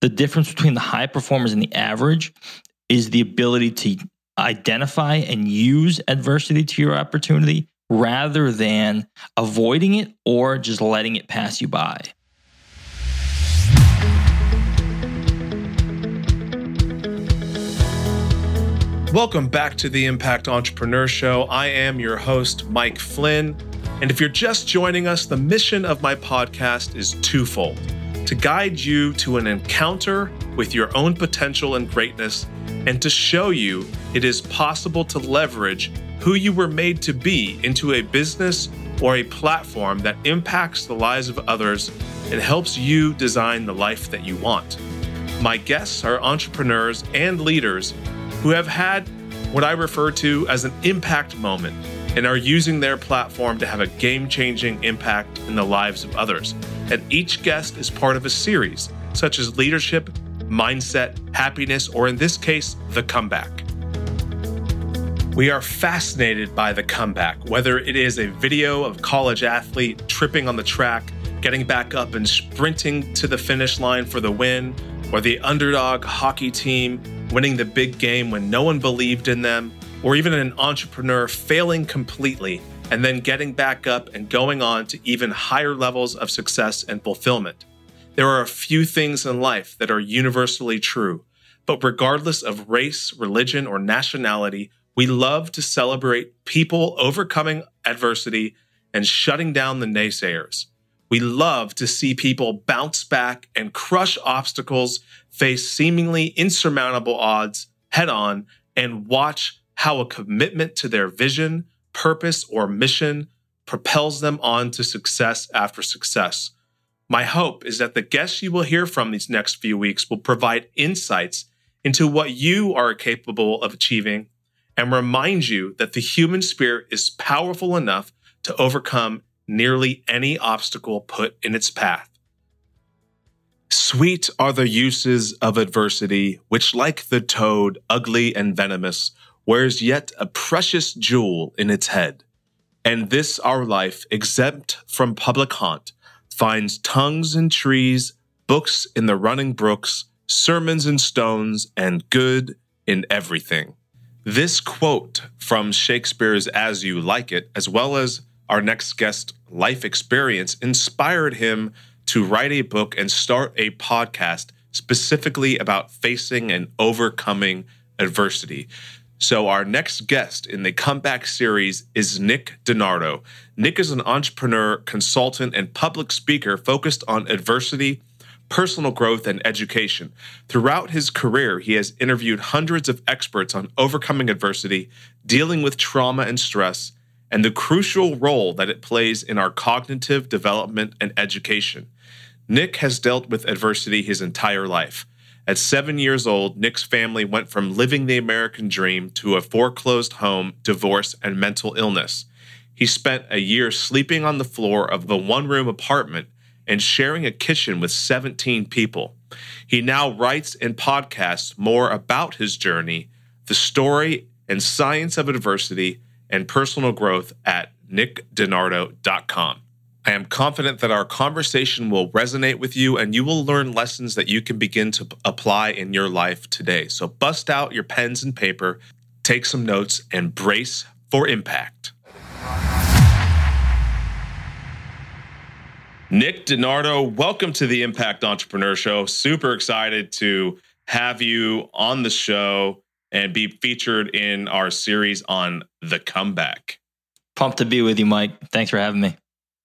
The difference between the high performers and the average is the ability to identify and use adversity to your opportunity rather than avoiding it or just letting it pass you by. Welcome back to the Impact Entrepreneur Show. I am your host, Mike Flynn. And if you're just joining us, the mission of my podcast is twofold to guide you to an encounter with your own potential and greatness, and to show you it is possible to leverage who you were made to be into a business or a platform that impacts the lives of others and helps you design the life that you want. My guests are entrepreneurs and leaders who have had what I refer to as an impact moment and are using their platform to have a game changing impact in the lives of others. And each guest is part of a series, such as leadership, mindset, happiness, or in this case, the comeback. We are fascinated by the comeback, whether it is a video of college athlete tripping on the track, getting back up and sprinting to the finish line for the win, or the underdog hockey team winning the big game when no one believed in them, or even an entrepreneur failing completely and then getting back up and going on to even higher levels of success and fulfillment. There are a few things in life that are universally true, but regardless of race, religion, or nationality, we love to celebrate people overcoming adversity and shutting down the naysayers. We love to see people bounce back and crush obstacles, face seemingly insurmountable odds head on, and watch how a commitment to their vision, purpose, or mission propels them on to success after success. My hope is that the guests you will hear from these next few weeks will provide insights into what you are capable of achieving and remind you that the human spirit is powerful enough to overcome nearly any obstacle put in its path. Sweet are the uses of adversity, which, like the toad, ugly and venomous, wears yet a precious jewel in its head. And this our life, exempt from public haunt, finds tongues in trees, books in the running brooks, sermons in stones, and good in everything. This quote from Shakespeare's As You Like It, as well as our next guest life experience, inspired him to write a book and start a podcast specifically about facing and overcoming adversity. So, our next guest in the comeback series is Nick DiNardo. Nick is an entrepreneur, consultant, and public speaker focused on adversity, personal growth, and education. Throughout his career, he has interviewed hundreds of experts on overcoming adversity, dealing with trauma and stress, and the crucial role that it plays in our cognitive development and education. Nick has dealt with adversity his entire life. At seven years old, Nick's family went from living the American dream to a foreclosed home, divorce, and mental illness. He spent a year sleeping on the floor of the one room apartment and sharing a kitchen with 17 people. He now writes and podcasts more about his journey, the story and science of adversity, and personal growth at nickdinardo.com. I am confident that our conversation will resonate with you and you will learn lessons that you can begin to apply in your life today. So bust out your pens and paper, take some notes, and brace for impact. Nick DiNardo, welcome to the Impact Entrepreneur Show. Super excited to have you on the show and be featured in our series on the comeback. Pumped to be with you, Mike. Thanks for having me.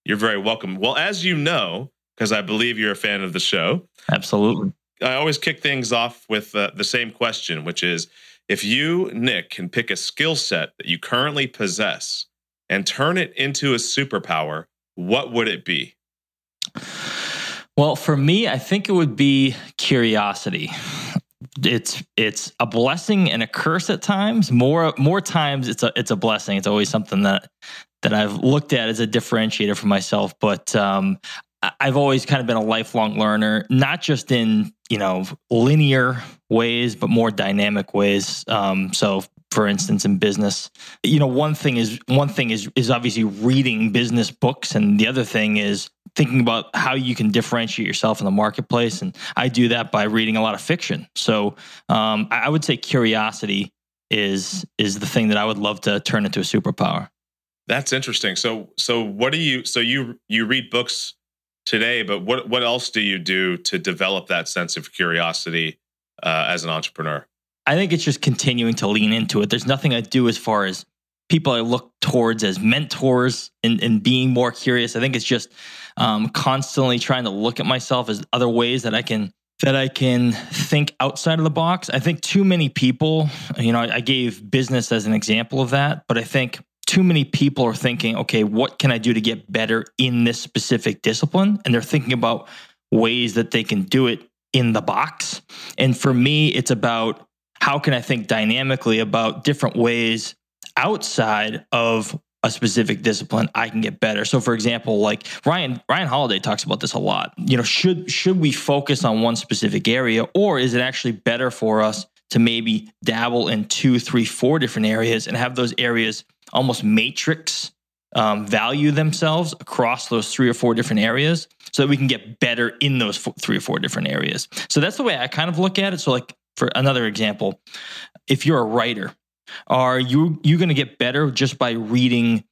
You're very welcome. Well, as you know, because I believe you're a fan of the show, absolutely. I always kick things off with uh, the same question, which is if you, Nick, can pick a skill set that you currently possess and turn it into a superpower, what would it be? Well, for me, I think it would be curiosity. It's it's a blessing and a curse at times. More more times it's a it's a blessing. It's always something that that I've looked at as a differentiator for myself. But um, I've always kind of been a lifelong learner, not just in you know linear ways, but more dynamic ways. Um, so for instance in business you know one thing is one thing is is obviously reading business books and the other thing is thinking about how you can differentiate yourself in the marketplace and i do that by reading a lot of fiction. So um, i would say curiosity is is the thing that i would love to turn into a superpower. That's interesting. So so what do you so you you read books today but what what else do you do to develop that sense of curiosity uh, as an entrepreneur? I think it's just continuing to lean into it. There's nothing I do as far as people I look towards as mentors and, and being more curious. I think it's just um, constantly trying to look at myself as other ways that I can that I can think outside of the box. I think too many people, you know, I, I gave business as an example of that, but I think too many people are thinking, okay, what can I do to get better in this specific discipline? And they're thinking about ways that they can do it in the box. And for me, it's about how can I think dynamically about different ways outside of a specific discipline I can get better. So for example, like Ryan Ryan Holiday talks about this a lot. You know, should should we focus on one specific area or is it actually better for us to maybe dabble in two, three, four different areas and have those areas almost matrix um, value themselves across those three or four different areas so that we can get better in those four, three or four different areas. So that's the way I kind of look at it. So like for another example, if you're a writer, are you you going to get better just by reading,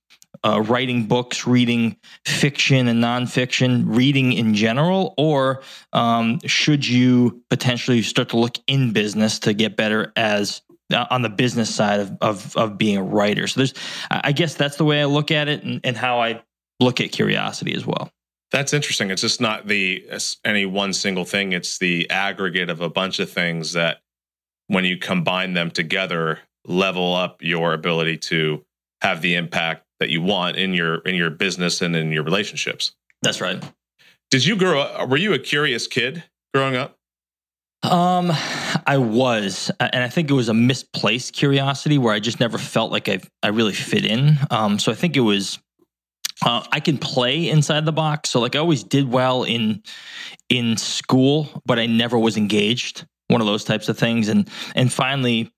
uh, writing books, reading fiction and nonfiction, reading in general, or um, should you potentially start to look in business to get better as uh, on the business side of, of of being a writer? So there's, I guess that's the way I look at it, and, and how I look at curiosity as well. That's interesting. It's just not the any one single thing. It's the aggregate of a bunch of things that, when you combine them together, level up your ability to have the impact that you want in your in your business and in your relationships. That's right. Did you grow up? Were you a curious kid growing up? Um, I was, and I think it was a misplaced curiosity where I just never felt like I I really fit in. Um, so I think it was uh, I can play inside the box. So like I always did well in in school, but I never was engaged. One of those types of things. And and finally,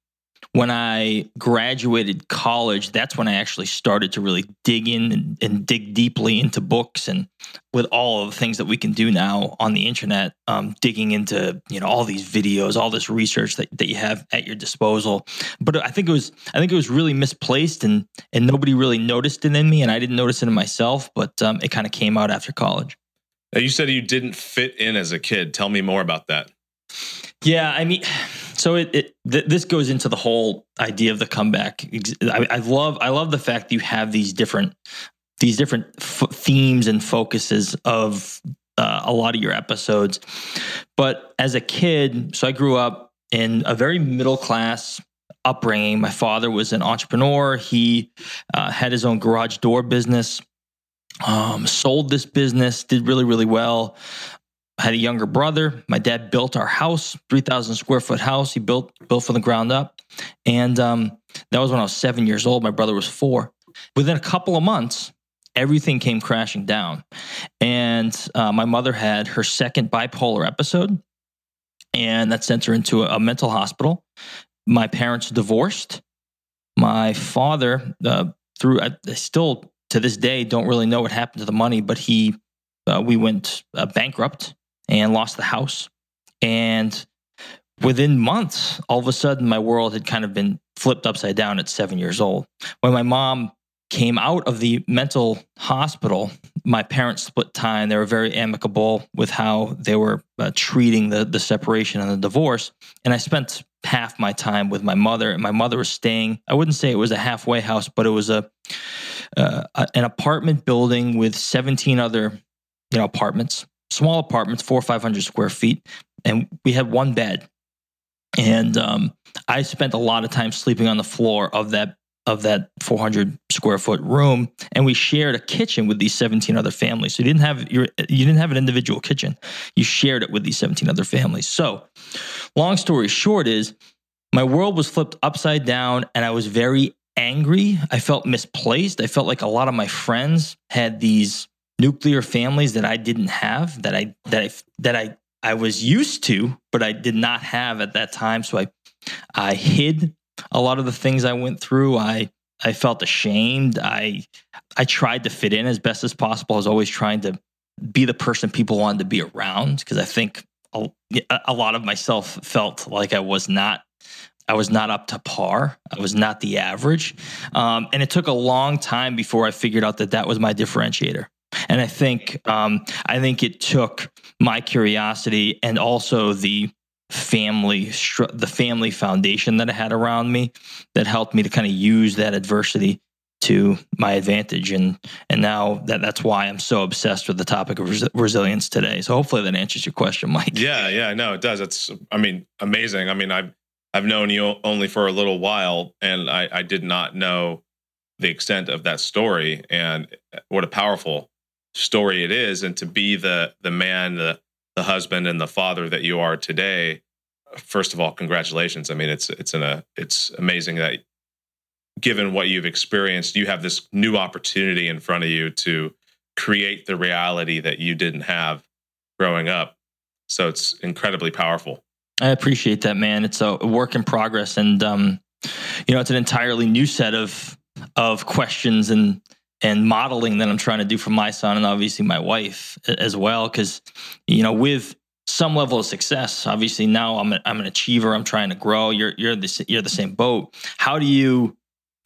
when I graduated college, that's when I actually started to really dig in and, and, dig deeply into books and with all of the things that we can do now on the internet, um, digging into you know all these videos, all this research that, that you have at your disposal. But I think it was I think it was really misplaced and and nobody really noticed it in me, and I didn't notice it in myself. But um, it kind of came out after college. You said you didn't fit in as a kid. Tell me more about that. Yeah, I mean, so it, it th- this goes into the whole idea of the comeback. I, I, love I love the fact that you have these different these different f- themes and focuses of uh, a lot of your episodes. But as a kid, so I grew up in a very middle class upbringing. My father was an entrepreneur. He uh, had his own garage door business. Um, sold this business, did really, really well. I had a younger brother. My dad built our house, 3,000 square foot house. He built built from the ground up. And um, that was when I was seven years old. My brother was four. Within a couple of months, everything came crashing down. And uh, my mother had her second bipolar episode, and that sent her into a, a mental hospital. My parents divorced. My father, uh, through, I still to this day don't really know what happened to the money, but he, uh, we went uh, bankrupt and lost the house. And within months, all of a sudden, my world had kind of been flipped upside down at seven years old. When my mom came out of the mental hospital, my parents split time. They were very amicable with how they were uh, treating the, the separation and the divorce. And I spent half my time with my mother, and my mother was staying. I wouldn't say it was a halfway house, but it was a uh, an apartment building with 17 other you know apartments small apartments, four or 500 square feet. And we had one bed. And um, I spent a lot of time sleeping on the floor of that of that 400 square foot room and we shared a kitchen with these 17 other families so you didn't have your you didn't have an individual kitchen you shared it with these 17 other families so long story short is my world was flipped upside down and i was very angry i felt misplaced i felt like a lot of my friends had these nuclear families that I didn't have that I that I that I I was used to, but I did not have at that time. So I I hid a lot of the things I went through. I I felt ashamed. I I tried to fit in as best as possible. I was always trying to be the person people wanted to be around because I think a, a lot of myself felt like I was not I was not up to par. I was not the average. Um, and it took a long time before I figured out that that was my differentiator. And I think um, I think it took my curiosity and also the family the family foundation that I had around me that helped me to kind of use that adversity to my advantage and and now that that's why I'm so obsessed with the topic of res- resilience today. So hopefully that answers your question, Mike. Yeah, yeah, no, it does. It's I mean amazing. I mean I've I've known you only for a little while, and I, I did not know the extent of that story and what a powerful story it is. And to be the the man, the the husband, and the father that you are today, first of all, congratulations. I mean, it's it's an, a it's amazing that given what you've experienced, you have this new opportunity in front of you to create the reality that you didn't have growing up. So it's incredibly powerful. I appreciate that, man. It's a work in progress, and um, you know, it's an entirely new set of of questions and and modeling that I'm trying to do for my son and obviously my wife as well. Because you know, with some level of success, obviously now I'm a, I'm an achiever. I'm trying to grow. You're you're the you're the same boat. How do you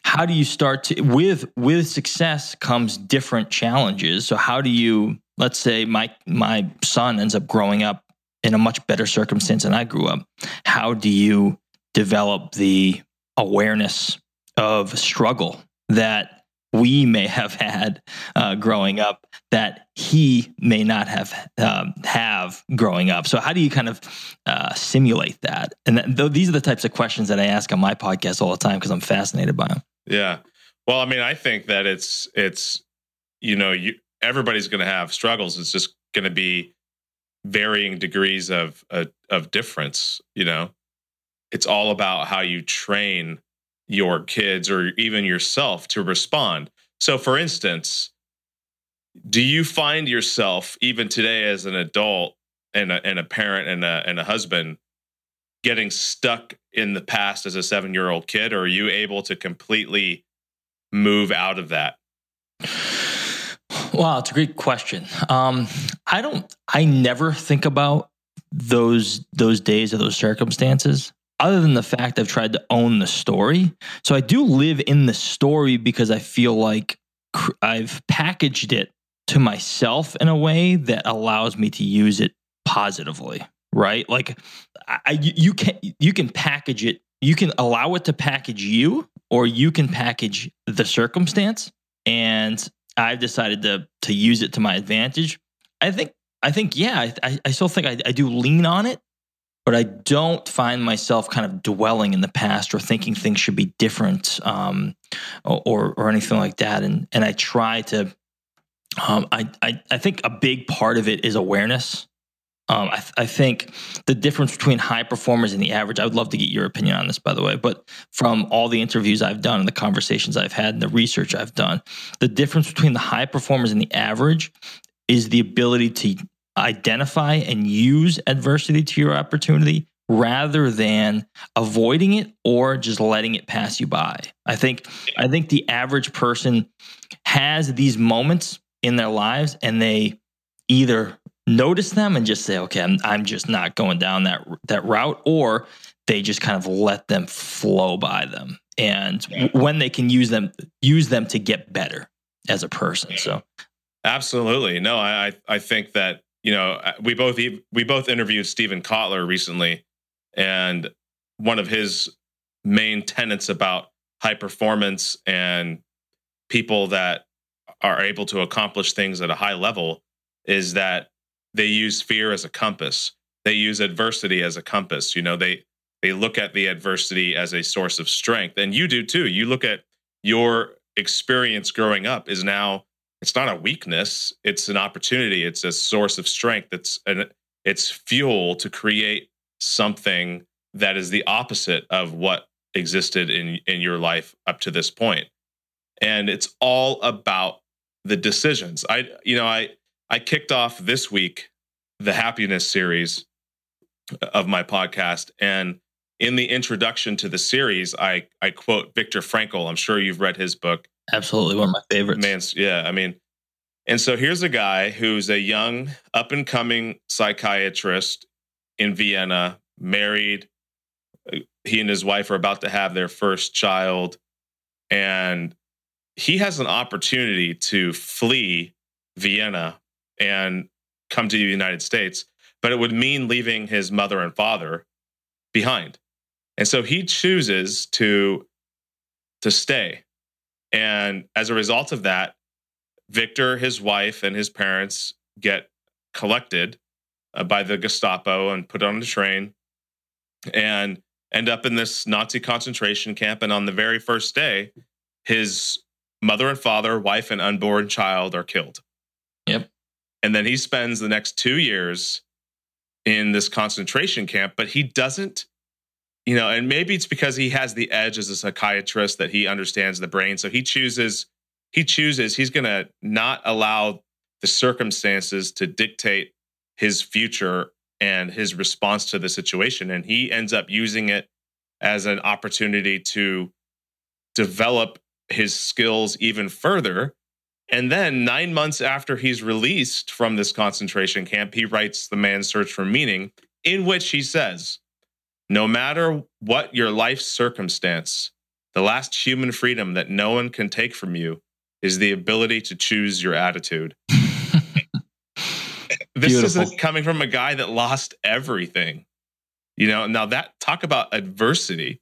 how do you start to with with success comes different challenges. So how do you let's say my my son ends up growing up in a much better circumstance than I grew up. How do you develop the awareness of struggle that we may have had uh, growing up that he may not have um, have growing up. So how do you kind of uh, simulate that? And th- these are the types of questions that I ask on my podcast all the time because I'm fascinated by them. Yeah. Well, I mean, I think that it's it's you know you everybody's going to have struggles. It's just going to be varying degrees of uh, of difference you know it's all about how you train your kids or even yourself to respond so for instance do you find yourself even today as an adult and a, and a parent and a, and a husband getting stuck in the past as a seven year old kid or are you able to completely move out of that Wow, it's a great question. Um, I don't. I never think about those those days or those circumstances, other than the fact I've tried to own the story. So I do live in the story because I feel like I've packaged it to myself in a way that allows me to use it positively. Right? Like, I you can you can package it. You can allow it to package you, or you can package the circumstance. And I've decided to to use it to my advantage. I think I think yeah, I I still think I, I do lean on it, but I don't find myself kind of dwelling in the past or thinking things should be different um, or or anything like that. And and I try to. Um, I, I I think a big part of it is awareness. Um, I, th- I, think the difference between high performers and the average, I would love to get your opinion on this, by the way, but from all the interviews I've done and the conversations I've had and the research I've done, the difference between the high performers and the average is the ability to identify and use adversity to your opportunity rather than avoiding it or just letting it pass you by. I think I think the average person has these moments in their lives and they either notice them and just say, okay, I'm, I'm just not going down that that route, or they just kind of let them flow by them. And when they can use them, use them to get better as a person. So, absolutely, no, I I think that you know uh, we both we both interviewed Steven Kotler recently, and one of his main tenets about high performance and people that are able to accomplish things at a high level is that they use fear as a compass. They use adversity as a compass. You know, they they look at the adversity as a source of strength. And you do too. You look at your experience growing up is now it's not a weakness, it's an opportunity. It's a source of strength. It's an it's fuel to create something that is the opposite of what existed in in your life up to this point. And it's all about the decisions. I you know, I I kicked off this week the happiness series of my podcast. And in the introduction to the series, I I quote Viktor Frankl. I'm sure you've read his book. Absolutely, one of my favorites. Man's, yeah, I mean, and so here's a guy who's a young, up and coming psychiatrist in Vienna, married. Uh, he and his wife are about to have their first child, and he has an opportunity to flee Vienna and come to the United States, but it would mean leaving his mother and father behind. And so he chooses to to stay. And as a result of that, Viktor, his wife, and his parents get collected uh, by the Gestapo and put on a train and end up in this Nazi concentration camp. And on the very first day, his mother and father, wife, and unborn child are killed. Yep. And then he spends the next two years in this concentration camp, but he doesn't you know, and maybe it's because he has the edge as a psychiatrist that he understands the brain. So he chooses, he chooses, he's going to not allow the circumstances to dictate his future and his response to the situation. And he ends up using it as an opportunity to develop his skills even further. And then nine months after he's released from this concentration camp, he writes The Man's Search for Meaning, in which he says, no matter what your life circumstance, the last human freedom that no one can take from you is the ability to choose your attitude. this isn't coming from a guy that lost everything. You know, now that talk about adversity.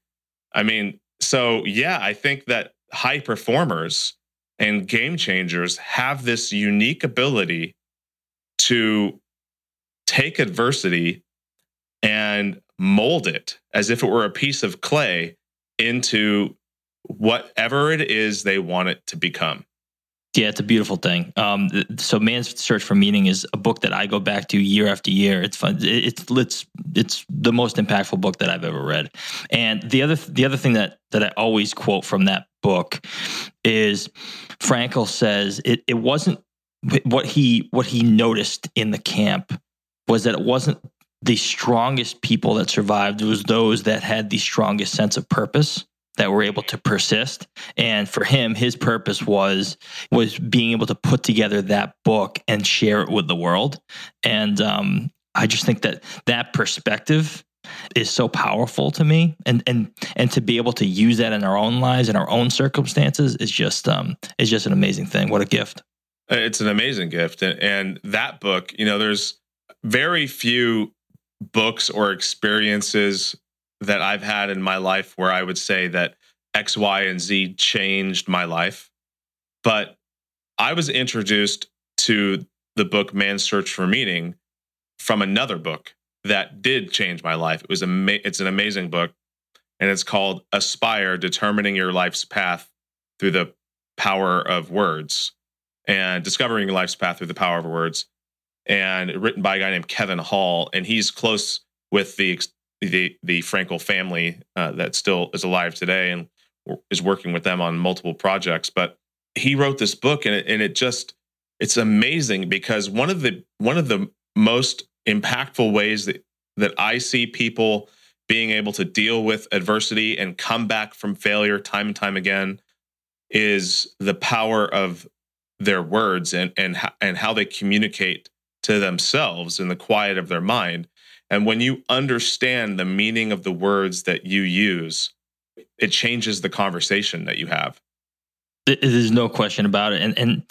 I mean, so yeah, I think that high performers and game changers have this unique ability to take adversity and mold it as if it were a piece of clay into whatever it is they want it to become. Yeah, it's a beautiful thing. Um, so, Man's Search for Meaning is a book that I go back to year after year. It's fun. It's it's it's the most impactful book that I've ever read. And the other the other thing that that I always quote from that book is Frankl says it it wasn't what he what he noticed in the camp was that it wasn't the strongest people that survived was those that had the strongest sense of purpose that were able to persist. And for him his purpose was was being able to put together that book and share it with the world. And um, i just think that that perspective is so powerful to me. And and and to be able to use that in our own lives and our own circumstances is just um is just an amazing thing. What a gift. It's an amazing gift. And, and that book you know there's very few books or experiences that I've had in my life where I would say that X, Y, and Z changed my life. But I was introduced to the book Man's Search for Meaning from another book that did change my life. It was ama- it's an amazing book and it's called Aspire: Determining Your Life's Path Through the Power of Words and Discovering Your Life's Path Through the Power of Words and written by a guy named Kevin Hall, and he's close with the the the Frankl family uh, that still is alive today and is working with them on multiple projects. But he wrote this book, and it, and it just it's amazing because one of the one of the most impactful ways that that I see people being able to deal with adversity and come back from failure time and time again is the power of their words and and and how they communicate to themselves in the quiet of their mind. And when you understand the meaning of the words that you use, it changes the conversation that you have. There's no question about it. And and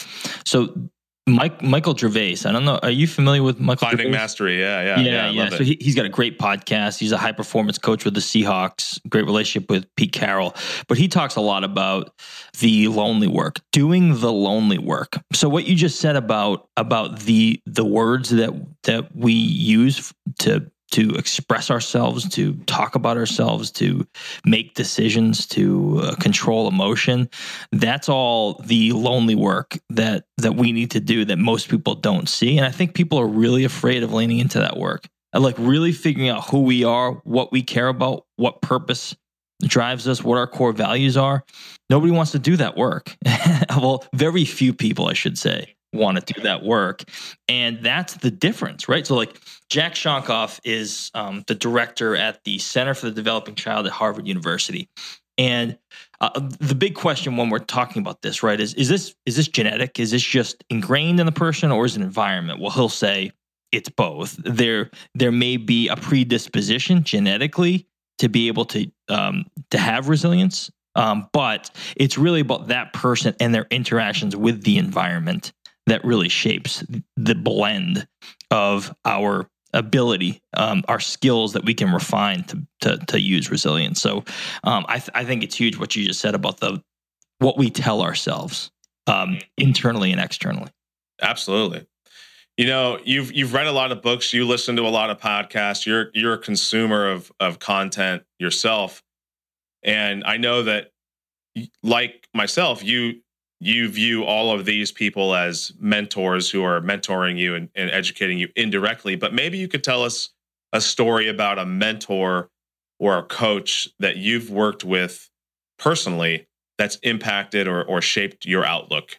so Mike Michael Gervais. I don't know. Are you familiar with Michael? Finding Gervais? Mastery. Yeah, yeah, yeah. yeah. yeah. So he, has got a great podcast. He's a high performance coach with the Seahawks. Great relationship with Pete Carroll. But he talks a lot about the lonely work, doing the lonely work. So what you just said about about the the words that that we use to to express ourselves, to talk about ourselves, to make decisions, to uh, control emotion. That's all the lonely work that that we need to do that most people don't see. And I think people are really afraid of leaning into that work. And like really figuring out who we are, what we care about, what purpose drives us, what our core values are. Nobody wants to do that work. well, very few people, I should say want to do that work. And that's the difference, right? So, like, Jack Shonkoff is um, the director at the Center for the Developing Child at Harvard University. And uh, the big question when we're talking about this, right, is is this is this genetic? Is this just ingrained in the person, or is it environment? Well, he'll say it's both. There there may be a predisposition genetically to be able to um, to have resilience, um, but it's really about that person and their interactions with the environment that really shapes the blend of our ability, um, our skills that we can refine to to, to use resilience. So um, I, th- I think it's huge what you just said about the what we tell ourselves um, internally and externally. Absolutely. You know, you've you've read a lot of books, you listen to a lot of podcasts. You're you're a consumer of of content yourself, and I know that, like myself, you you view all of these people as mentors who are mentoring you and, and educating you indirectly. But maybe you could tell us a story about a mentor or a coach that you've worked with personally that's impacted or, or shaped your outlook?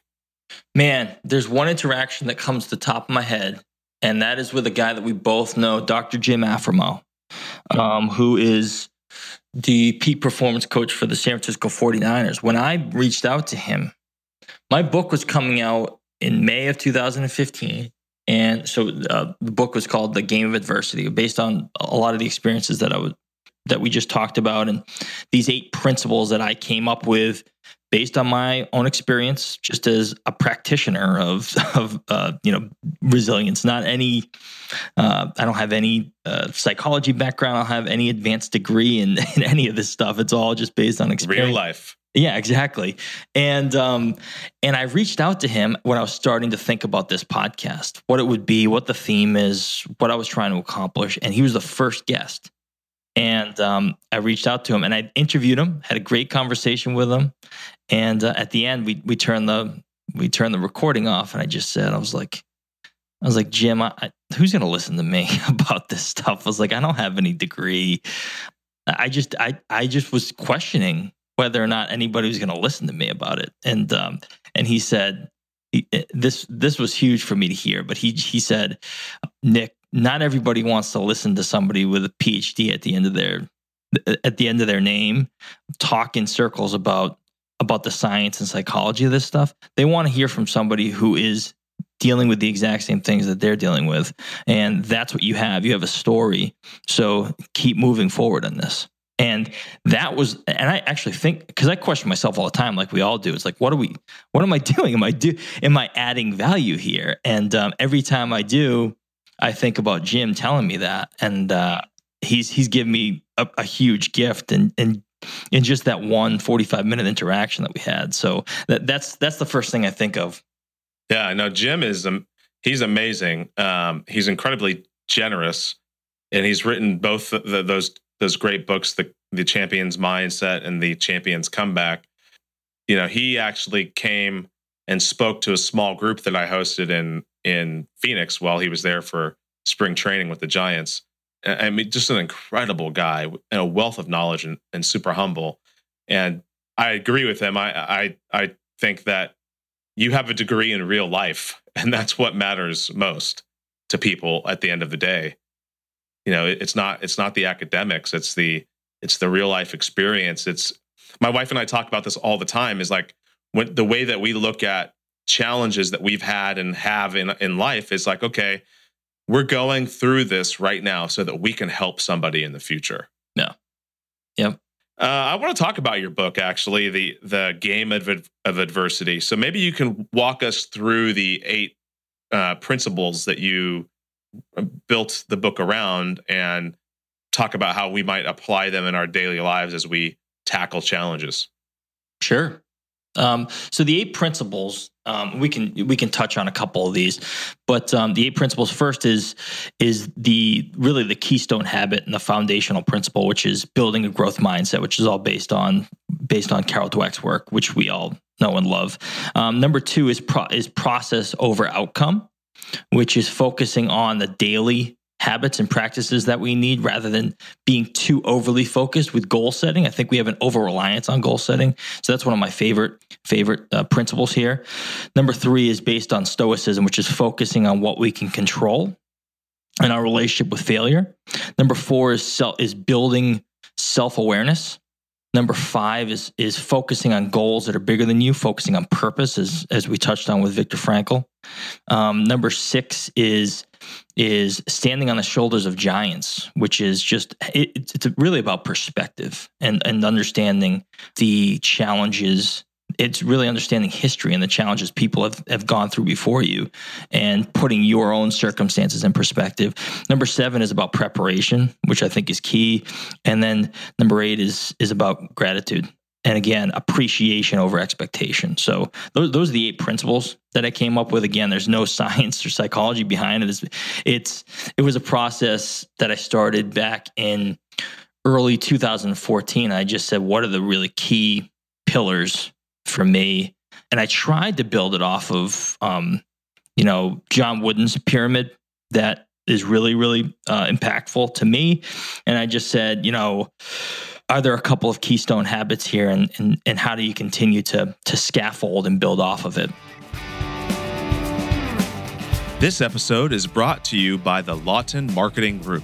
Man, there's one interaction that comes to the top of my head, and that is with a guy that we both know, Dr. Jim Afremow, um, who is the peak performance coach for the San Francisco 49ers. When I reached out to him, my book was coming out in May of 2015. And so uh, the book was called The Game of Adversity, based on a lot of the experiences that I was that we just talked about and these eight principles that I came up with based on my own experience just as a practitioner of of uh, you know resilience. Not any uh, I don't have any uh, psychology background. I don't have any advanced degree in, in any of this stuff. It's all just based on experience. real life yeah, exactly. And um, and I reached out to him when I was starting to think about this podcast, what it would be, what the theme is, what I was trying to accomplish, and he was the first guest. And um, I reached out to him and I interviewed him, had a great conversation with him. And uh, at the end, we we turned the we turned the recording off, and I just said, I was like, I was like, Jim, I, I, who's going to listen to me about this stuff? I was like, I don't have any degree. I just I I just was questioning whether or not anybody was going to listen to me about it. And um, and he said, eh, this this was huge for me to hear. But he he said, Nick, not everybody wants to listen to somebody with a PhD at the end of their at the end of their name talk in circles about about the science and psychology of this stuff. They want to hear from somebody who is dealing with the exact same things that they're dealing with. And that's what you have. You have a story. So keep moving forward on this. And that was, and I actually think because I question myself all the time, like we all do. It's like, what are we? What am I doing? Am I do? Am I adding value here? And um, every time I do, I think about Jim telling me that, and uh, he's he's given me a, a, huge gift, and and in just that one 45 minute interaction that we had. So that that's that's the first thing I think of. Yeah, no, Jim is um, he's amazing. Um, he's incredibly generous, and he's written both the, the, those those great books, the the Champions Mindset and the Champions Comeback. You know, he actually came and spoke to a small group that I hosted in in Phoenix while he was there for spring training with the Giants. I mean, just an incredible guy and a wealth of knowledge and, and super humble. And I agree with him. I, I I think that you have a degree in real life, and that's what matters most to people at the end of the day. You know, it, it's not it's not the academics. It's the it's the real life experience. It's my wife and I talk about this all the time. Is like when the way that we look at challenges that we've had and have in in life is like okay we're going through this right now so that we can help somebody in the future yeah yep uh, I want to talk about your book, actually, the the game of, of adversity. So maybe you can walk us through the eight uh, principles that you built the book around, and talk about how we might apply them in our daily lives as we tackle challenges. Sure. Um, so the eight principles um, we can we can touch on a couple of these, but um, the eight principles first is is the really the keystone habit and the foundational principle, which is building a growth mindset, which is all based on based on Carol Dweck's work, which we all know and love. Um, number two is pro- is process over outcome, which is focusing on the daily habits and practices that we need rather than being too overly focused with goal setting. I think we have an over reliance on goal setting. So that's one of my favorite favorite uh, principles here. Number 3 is based on stoicism, which is focusing on what we can control and our relationship with failure. Number 4 is self, is building self-awareness. Number five is is focusing on goals that are bigger than you, focusing on purpose, as as we touched on with Viktor Frankl. Um, number six is is standing on the shoulders of giants, which is just it, it's really about perspective and and understanding the challenges it's really understanding history and the challenges people have, have gone through before you and putting your own circumstances in perspective. Number seven is about preparation, which I think is key. And then number eight is is about gratitude. And again, appreciation over expectation. So those, those are the eight principles that I came up with. Again, there's no science or psychology behind it. It's, it's it was a process that I started back in early 2014. I just said, what are the really key pillars for me. And I tried to build it off of, um, you know, John Wooden's pyramid that is really, really uh, impactful to me. And I just said, you know, are there a couple of keystone habits here and, and, and how do you continue to, to scaffold and build off of it? This episode is brought to you by the Lawton Marketing Group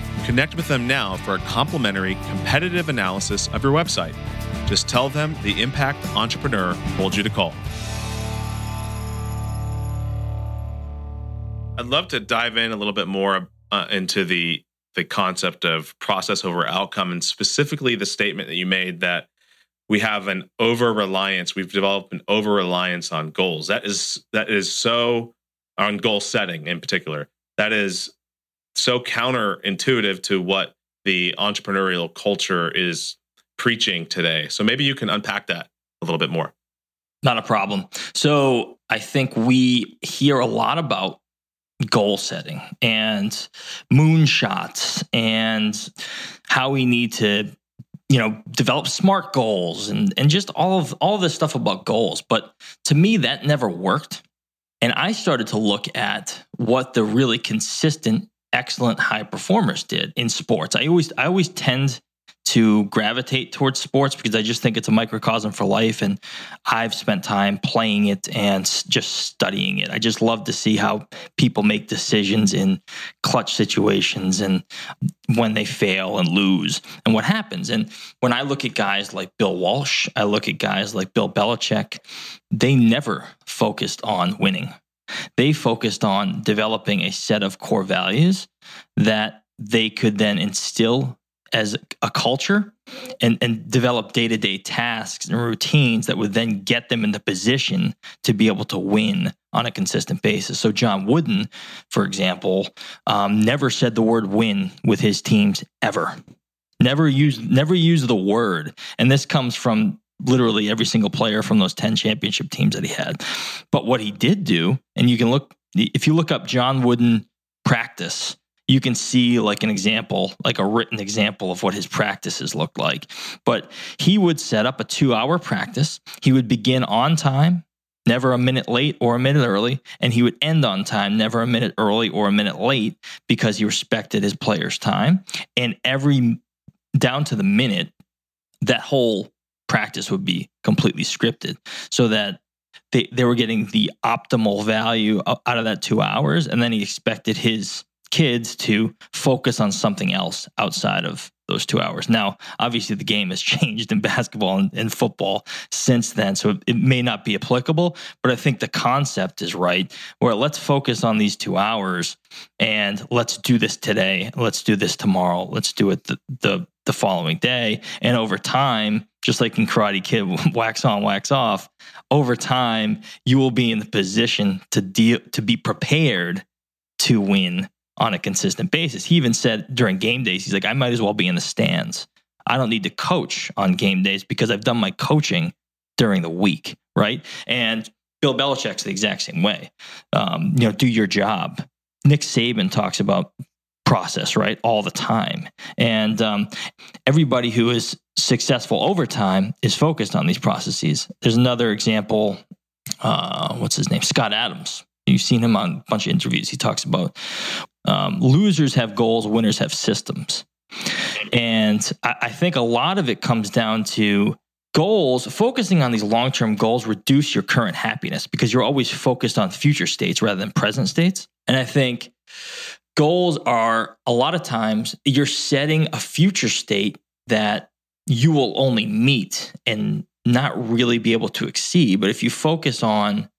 Connect with them now for a complimentary competitive analysis of your website. Just tell them the Impact Entrepreneur told you to call. I'd love to dive in a little bit more uh, into the the concept of process over outcome and specifically the statement that you made that we have an over reliance we've developed an over reliance on goals that is that is so on goal setting in particular that is so counterintuitive to what the entrepreneurial culture is preaching today. So maybe you can unpack that a little bit more. Not a problem. So I think we hear a lot about goal setting and moonshots and how we need to you know develop smart goals and and just all of all of this stuff about goals but to me that never worked and i started to look at what the really consistent excellent high performers did in sports. I always I always tend to gravitate towards sports because I just think it's a microcosm for life and I've spent time playing it and just studying it. I just love to see how people make decisions in clutch situations and when they fail and lose and what happens. And when I look at guys like Bill Walsh, I look at guys like Bill Belichick, they never focused on winning. They focused on developing a set of core values that they could then instill as a culture and, and develop day to day tasks and routines that would then get them in the position to be able to win on a consistent basis. So, John Wooden, for example, um, never said the word win with his teams ever. Never use never used the word. And this comes from literally every single player from those 10 championship teams that he had. But what he did do, and you can look, if you look up John Wooden practice, you can see like an example, like a written example of what his practices looked like. But he would set up a two hour practice. He would begin on time, never a minute late or a minute early, and he would end on time, never a minute early or a minute late because he respected his players' time. And every down to the minute, that whole practice would be completely scripted so that they, they were getting the optimal value out of that two hours. And then he expected his kids to focus on something else outside of those two hours. Now, obviously, the game has changed in basketball and, and football since then, so it, may not be applicable, but I think the concept is right. Where let's focus on these two hours and let's do this today. Let's do this tomorrow. Let's do it the, the the following day. And over time, just like in Karate Kid, wax on, wax off, over time, you will be in the position to deal to be prepared to win on a consistent basis. He even said during game days, he's like, I might as well be in the stands. I don't need to coach on game days because I've done my coaching during the week, right? And Bill Belichick's the exact same way. Um, you know, do your job. Nick Saban talks about process, right, all the time. And um, everybody who is successful over time is focused on these processes. There's another example. Uh, what's his name? Scott Adams. You've seen him on a bunch of interviews. He talks about um, losers have goals, winners have systems. And I, I think a lot of it comes down to goals, focusing on these long term goals reduce your current happiness because you're always focused on future states rather than present states. And I think goals are a lot of times you're setting a future state that you will only meet and not really be able to exceed. But if you focus on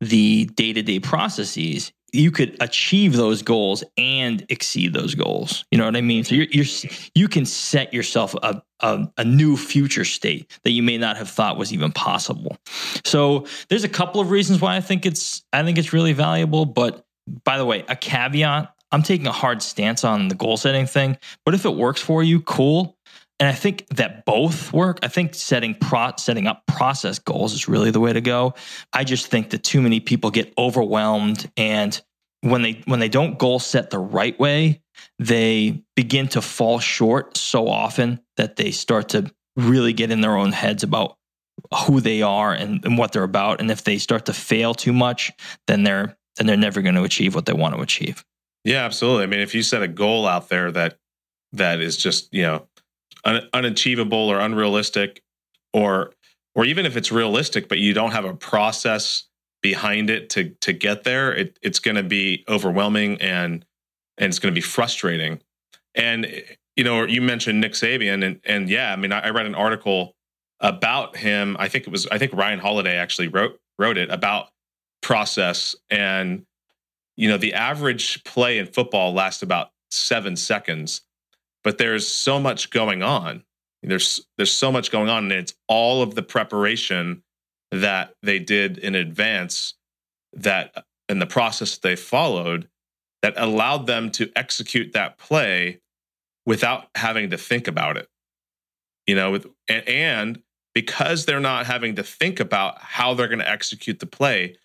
the day to day processes, you could achieve those goals and exceed those goals. You know what I mean? So you're, you're you can set yourself a, a, a new future state that you may not have thought was even possible. So there's a couple of reasons why I think it's I think it's really valuable. But by the way, a caveat: I'm taking a hard stance on the goal setting thing. But if it works for you, cool. And I think that both work. I think setting pro- setting up process goals is really the way to go. I just think that too many people get overwhelmed and when they when they don't goal set the right way, they begin to fall short so often that they start to really get in their own heads about who they are and, and what they're about. And if they start to fail too much, then they're then they're never going to achieve what they want to achieve. Yeah, absolutely. I mean, if you set a goal out there that that is just you know un- unachievable or unrealistic, or or even if it's realistic, but you don't have a process behind it to to get there, it, it's going to be overwhelming and and it's going to be frustrating. And you know, you mentioned Nick Saban, and and yeah, I mean, I, I read an article about him. I think it was I think Ryan Holiday actually wrote wrote it about process and you know the average play in football lasts about seven seconds but there's so much going on. There's there's so much going on, and it's all of the preparation that they did in advance that and the process they followed that allowed them to execute that play without having to think about it. You know, with and, and because they're not having to think about how they're going to execute the play,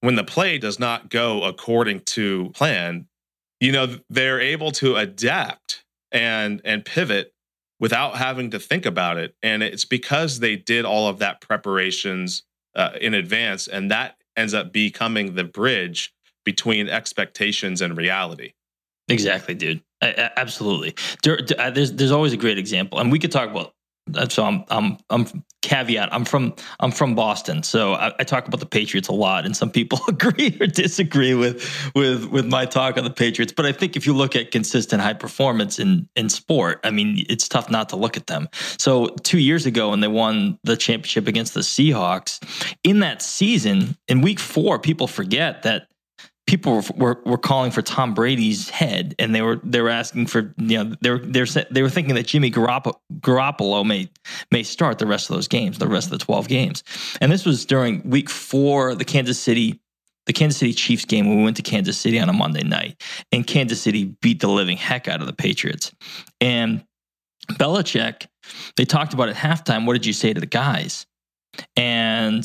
when the play does not go according to plan, you know, they're able to adapt and and pivot without having to think about it. And it's because they did all of that preparations uh, in advance and that ends up becoming the bridge between expectations and reality. Exactly dude. I, I, absolutely. There, uh, there's there's always a great example and we could talk about so I'm I'm I'm caveat. I'm from I'm from Boston, so I, I, talk about the Patriots a lot, and some people agree or disagree with with with my talk on the Patriots. But I think if you look at consistent high performance in in sport, I mean, it's tough not to look at them. So two years ago, when they won the championship against the Seahawks, in that season, in Week Four, people forget that people were, were, were calling for Tom Brady's head, and they were they were asking for you know they were they were they were thinking that Jimmy Garoppolo, Garoppolo may may start the rest of those games, the rest of the twelve games, and this was during Week Four, the Kansas City. The Kansas City Chiefs game when we went to Kansas City on a Monday night, and Kansas City beat the living heck out of the Patriots. And Belichick, they talked about at halftime. What did you say to the guys? And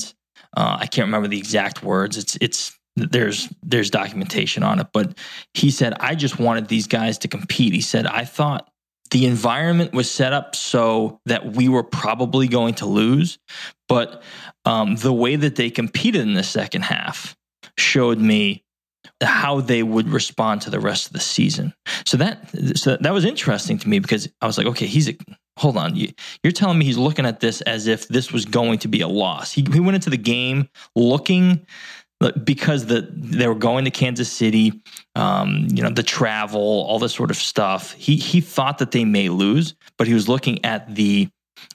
uh, I can't remember the exact words. It's it's there's there's documentation on it but he said i just wanted these guys to compete. He said i thought the environment was set up so that we were probably going to lose but um, the way that they competed in the second half showed me how they would respond to the rest of the season. So that so that was interesting to me because i was like okay he's a hold on you, are telling me he's looking at this as if this was going to be a loss. He, he went into the game looking because the they were going to Kansas City, um, you know, the travel, all this sort of stuff. He he thought that they may lose, but he was looking at the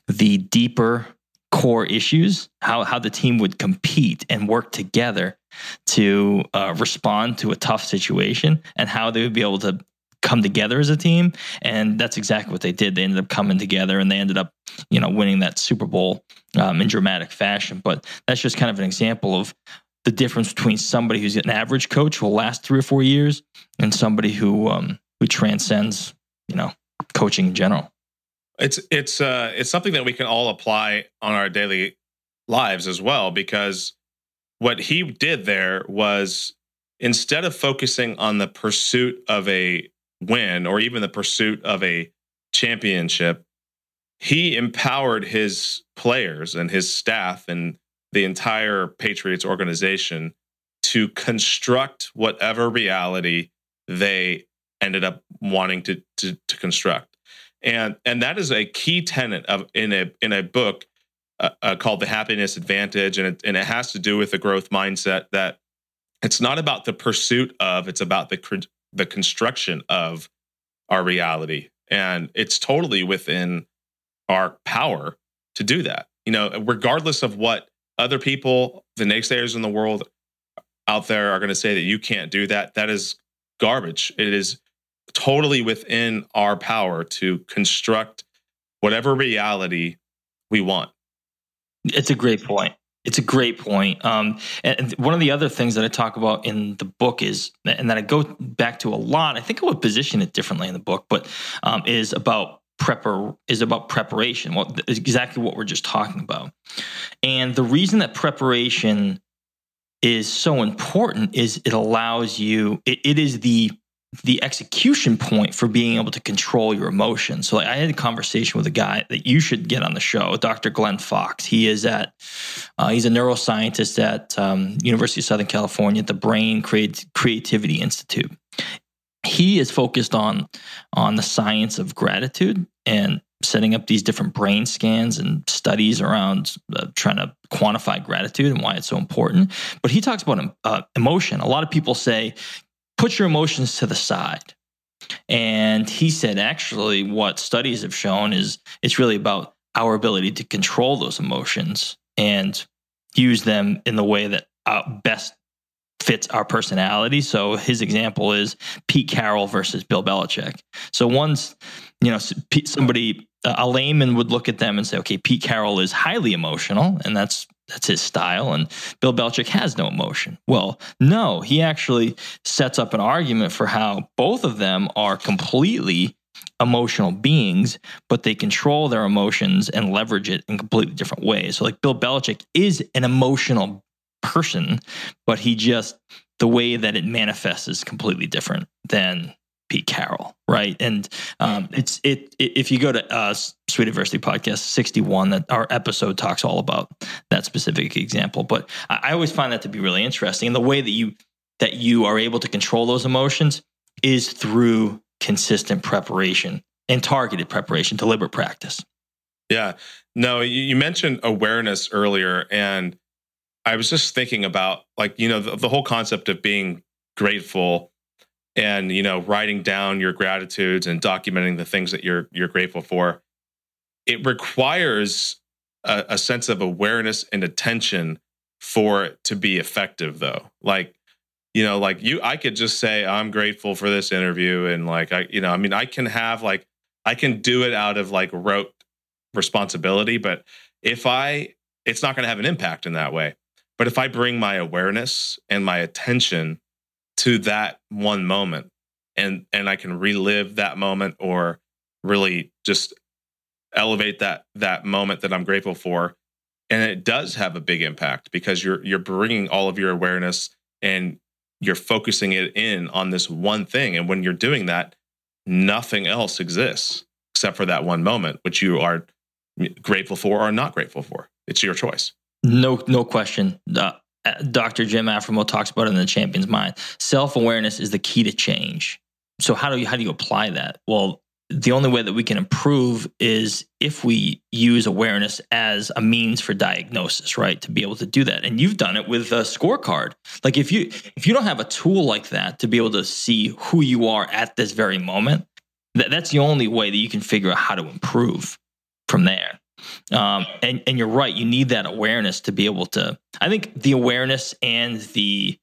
the deeper core issues, how how the team would compete and work together to uh, respond to a tough situation, and how they would be able to come together as a team. And that's exactly what they did. They ended up coming together, and they ended up, you know, winning that Super Bowl um, in dramatic fashion. But that's just kind of an example of the difference between somebody who's an average coach will last three or four years and somebody who um, who transcends, you know, coaching in general. It's it's uh it's something that we can all apply on our daily lives as well because what he did there was instead of focusing on the pursuit of a win or even the pursuit of a championship, he empowered his players and his staff and the entire Patriots organization to construct whatever reality they ended up wanting to, to, to construct. And and that is a key tenet of in a in a book uh, uh, called The Happiness Advantage, and it, and it has to do with the growth mindset that it's not about the pursuit of, it's about the the construction of our reality, and it's totally within our power to do that. You know, regardless of what other people, the naysayers in the world out there are going to say that you can't do that. That is garbage. It is totally within our power to construct whatever reality we want. It's a great point. It's a great point. Um, and one of the other things that I talk about in the book is, and that I go back to a lot. I think I would position it differently in the book, but um, is about prepar is about preparation. Well, exactly what we're just talking about. And the reason that preparation is so important is it allows you. it, it is the the execution point for being able to control your emotions. So like, I had a conversation with a guy that you should get on the show, Dr. Glenn Fox. He is at uh, he's a neuroscientist at um, University of Southern California at the Brain Creat- Creativity Institute. He is focused on on the science of gratitude and setting up these different brain scans and studies around uh, trying to quantify gratitude and why it's so important. But he talks about uh, emotion. A lot of people say put your emotions to the side. And he said, actually, what studies have shown is it's really about our ability to control those emotions and use them in the way that uh, best fits our personality. So his example is Pete Carroll versus Bill Belichick. So one's, you know, somebody, uh, a layman would look at them and say, okay, Pete Carroll is highly emotional, and that's that's his style. And Bill Belichick has no emotion. Well, no, he actually sets up an argument for how both of them are completely emotional beings, but they control their emotions and leverage it in completely different ways. So, like Bill Belichick is an emotional person, but he just, the way that it manifests is completely different than Pete Carroll, right? And um, it's it, it, if you go to uh, Sweet Adversity podcast sixty one, that our episode talks all about that specific example. But I, I always find that to be really interesting, and the way that you that you are able to control those emotions is through consistent preparation and targeted preparation, deliberate practice. Yeah. No, you mentioned awareness earlier, and I was just thinking about like you know the, the whole concept of being grateful and you know writing down your gratitudes and documenting the things that you're you're grateful for. It requires a, a, sense of awareness and attention for it to be effective though. Like you know like you i could just say i'm grateful for this interview and like i you know i mean i can have like i can do it out of like rote responsibility but if i it's not going to have an impact in that way but if i bring my awareness and my attention to that one moment and and I can relive that moment or really just elevate that that moment that I'm grateful for and it does have a big impact because you're you're bringing all of your awareness and you're focusing it in on this one thing. And when you're doing that nothing else exists except for that one moment which you are grateful for or not grateful for. It's your choice no no question uh, Dr. Jim Afremow talks about it in the champion's mind. Self awareness is the key to change. So how do you how do you apply that? Well, the only way that we can improve is if we use awareness as a means for diagnosis, right? To be able to do that. And you've done it with a scorecard. Like if you if you don't have a tool like that to be able to see who you are at this very moment, that, that's the only way that you can figure out how to improve from there. Um, and and you're right. You need that awareness to be able to. I think the awareness and the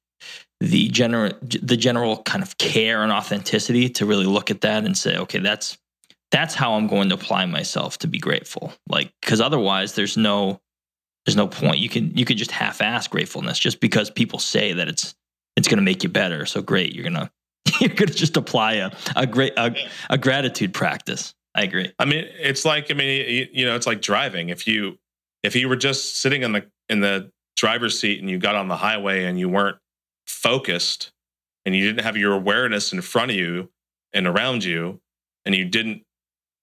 the general the general kind of care and authenticity to really look at that and say, okay, that's that's how I'm going to apply myself to be grateful. Like because otherwise, there's no there's no point. You can you can just half-ass gratefulness just because people say that it's it's going to make you better. So great, you're gonna you're gonna just apply a a great a, a gratitude practice. I agree. I mean, it's like I mean, you, know, it's like driving. If you if you were just sitting in the in the driver's seat and you got on the highway and you weren't focused and you didn't have your awareness in front of you and around you and you didn't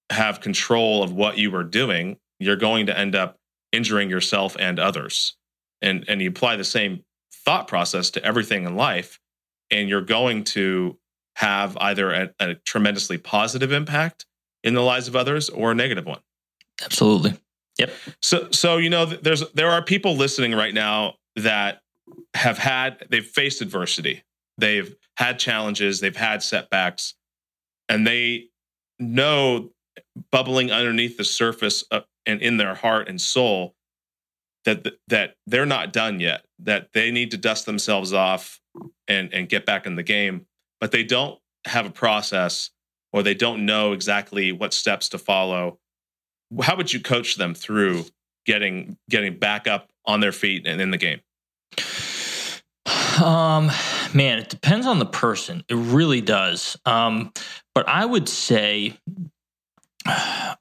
have control of what you were doing, you're going to end up injuring yourself and others. And and you apply the same thought process to everything in life and you're going to have either a, a tremendously positive impact in the lives of others or a negative one. Absolutely. Yep. So so you know there's there are people listening right now that have had they've faced adversity. They've had challenges, they've had setbacks and they know bubbling underneath the surface of, and in their heart and soul that that they're not done yet that they need to dust themselves off and and get back in the game but they don't have a process or they don't know exactly what steps to follow how would you coach them through getting getting back up on their feet and in the game um man it depends on the person it really does um but i would say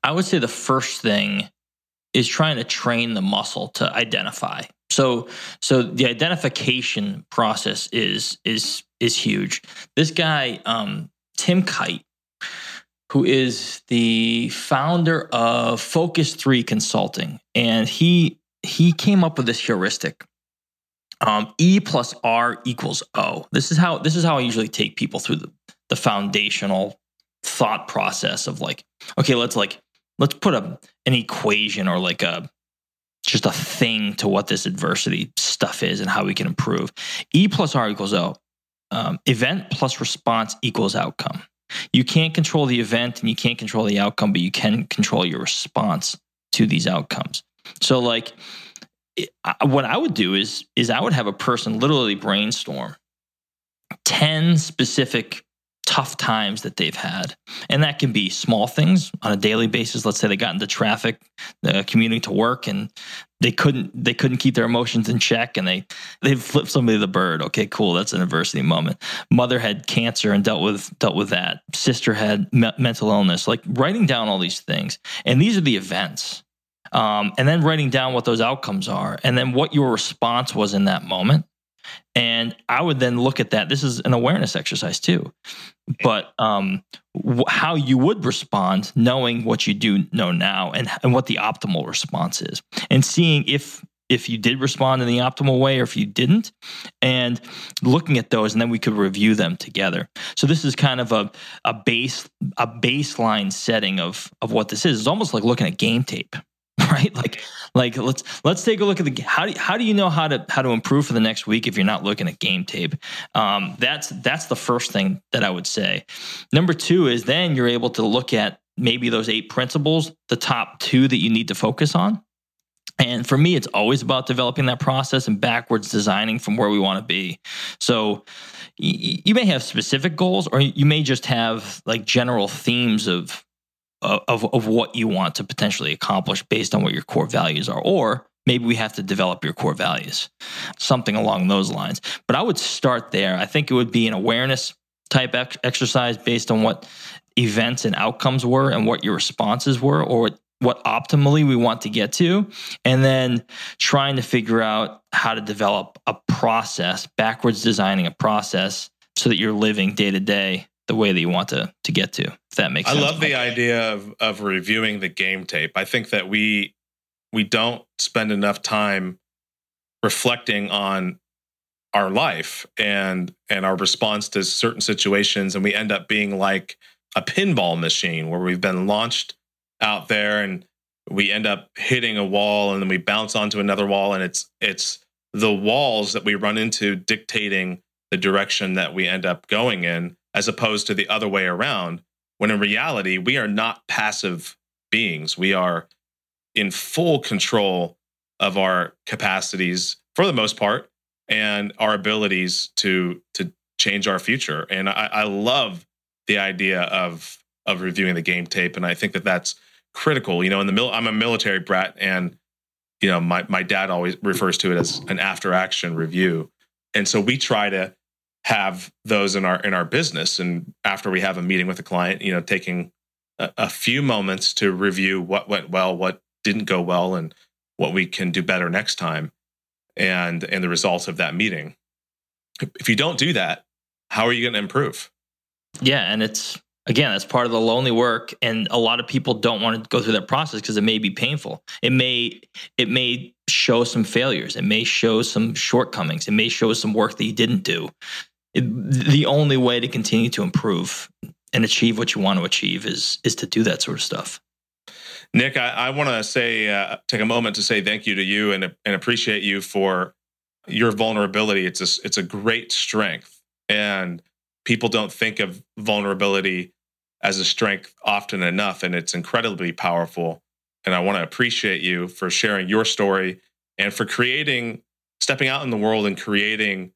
I would say the first thing is trying to train the muscle to identify. So so the identification process is is is huge. This guy um, Tim Kight who is the founder of Focus 3 Consulting and he he came up with this heuristic um, E plus R equals O. This is how this is how I usually take people through the, the foundational thought process of like, okay, let's like let's put a an equation or like a just a thing to what this adversity stuff is and how we can improve. E plus R equals O. Um, event plus response equals outcome. You can't control the event and you can't control the outcome, but you can control your response to these outcomes. So, like, what I would do is is I would have a person literally brainstorm ten specific tough times that they've had. And that can be small things on a daily basis. Let's say they got into traffic, uh, commuting to work, and they couldn't they couldn't keep their emotions in check, and they they flipped somebody the bird. Okay, cool, that's an adversity moment. Mother had cancer and dealt with dealt with that. Sister had me- mental illness. Like writing down all these things, and these are the events. Um, and then writing down what those outcomes are, and then what your response was in that moment. And I would then look at that. This is an awareness exercise too. But um, how you would respond knowing what you do know now and, and what the optimal response is and seeing if if you did respond in the optimal way or if you didn't and looking at those and then we could review them together. So this is kind of a, a base a baseline setting of of what this is. It's almost like looking at game tape right? Like, like let's let's take a look at the how do how do you know how to how to improve for the next week if you're not looking at game tape? Um, that's that's the first thing that I would say. Number two is then you're able to look at maybe those eight principles, the top two that you need to focus on. And for me, it's always about developing that process and backwards designing from where we want to be. So you may have specific goals, or you may just have like general themes of of, of what you want to potentially accomplish based on what your core values are. Or maybe we have to develop your core values, something along those lines. But I would start there. I think it would be an awareness type ex- exercise based on what events and outcomes were and what your responses were or what, what optimally we want to get to and then trying to figure out how to develop a process backwards designing a process so that you're living day to day the way that you want to to get to. If that makes I sense. love the idea of of reviewing the game tape. I think that we we don't spend enough time reflecting on our life and and our response to certain situations and we end up being like a pinball machine where we've been launched out there and we end up hitting a wall and then we bounce onto another wall and it's it's the walls that we run into dictating the direction that we end up going in as opposed to the other way around. When in reality, we are not passive beings. We are in full control of our capacities for the most part and our abilities to to change our future. And I, I love the idea of of reviewing the game tape, and I think that that's critical. You know, in the mil- I'm a military brat, and you know, my, my dad always refers to it as an after action review. And so we try to have those in our in our business. And after we have a meeting with a client, you know, taking a, a few moments to review what went well, what didn't go well, and what we can do better next time and and the results of that meeting. If you don't do that, how are you going to improve? Yeah, and it's again, that's part of the lonely work and a lot of people don't want to go through that process because it may be painful. It may it may show some failures. It may show some shortcomings. It may show some work that you didn't do. The only way to continue to improve and achieve what you want to achieve is is to do that sort of stuff. Nick, I, I want to say, uh, take a moment to say thank you to you and, and appreciate you for your vulnerability. It's a, it's a great strength. And people don't think of vulnerability as a strength often enough. And it's incredibly powerful. And I want to appreciate you for sharing your story and for creating, stepping out in the world and creating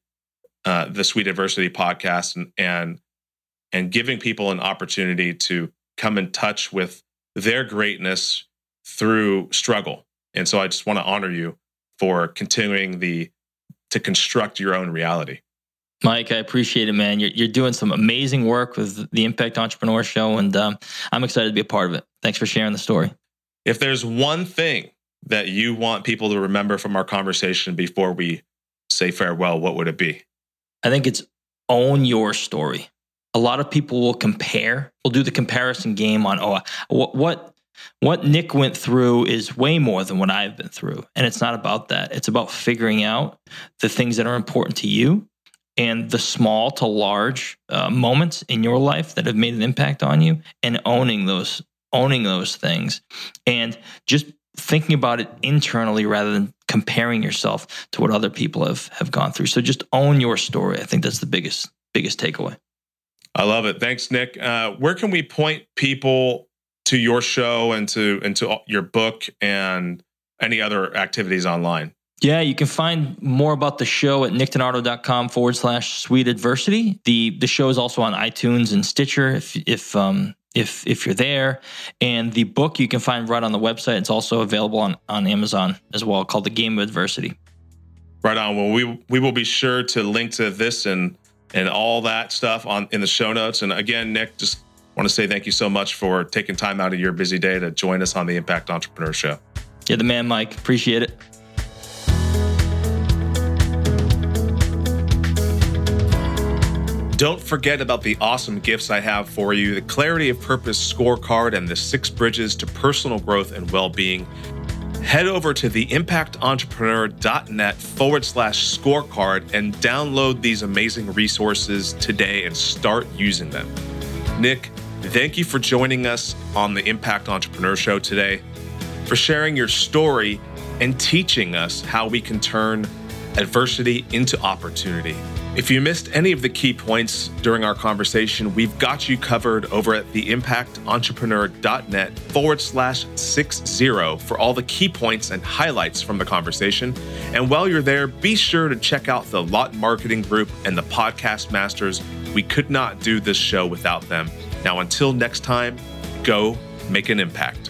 uh, the Sweet Adversity podcast and, and, and giving people an opportunity to come in touch with their greatness through struggle. And so I just want to honor you for continuing the to construct your own reality. Mike, I appreciate it, man. You're, you're doing some amazing work with the Impact Entrepreneur Show, and um, I'm excited to be a part of it. Thanks for sharing the story. If there's one thing that you want people to remember from our conversation before we say farewell, what would it be? I think it's own your story a lot of people will compare, will do the comparison game on, oh, what, what, what Nick went through is way more than what I've been through. And it's not about that. It's about figuring out the things that are important to you and the small to large uh, moments in your life that have made an impact on you and owning those owning those things and just thinking about it internally rather than comparing yourself to what other people have have gone through so just own your story i think that's the biggest biggest takeaway I love it. Thanks, Nick. Uh, where can we point people to your show and to and to your book and any other activities online? Yeah, you can find more about the show at nickdinardo.com forward slash sweet adversity. The the show is also on iTunes and Stitcher if if um if if you're there. And the book you can find right on the website. It's also available on, on Amazon as well, called The Game of Adversity. Right on. Well, we we will be sure to link to this and and all that stuff on in the show notes. And again, Nick, just want to say thank you so much for taking time out of your busy day to join us on the Impact Entrepreneur Show. You're the man, Mike. Appreciate it. Don't forget about the awesome gifts I have for you the Clarity of Purpose scorecard and the six bridges to personal growth and well being head over to theimpactentrepreneur.net forward slash scorecard and download these amazing resources today and start using them. Nick, thank you for joining us on the Impact Entrepreneur Show today, for sharing your story and teaching us how we can turn adversity into opportunity. If you missed any of the key points during our conversation, we've got you covered over at theimpactentrepreneur.net forward slash six zero for all the key points and highlights from the conversation. And while you're there, be sure to check out the Lot Marketing Group and the Podcast Masters. We could not do this show without them. Now, until next time, go make an impact.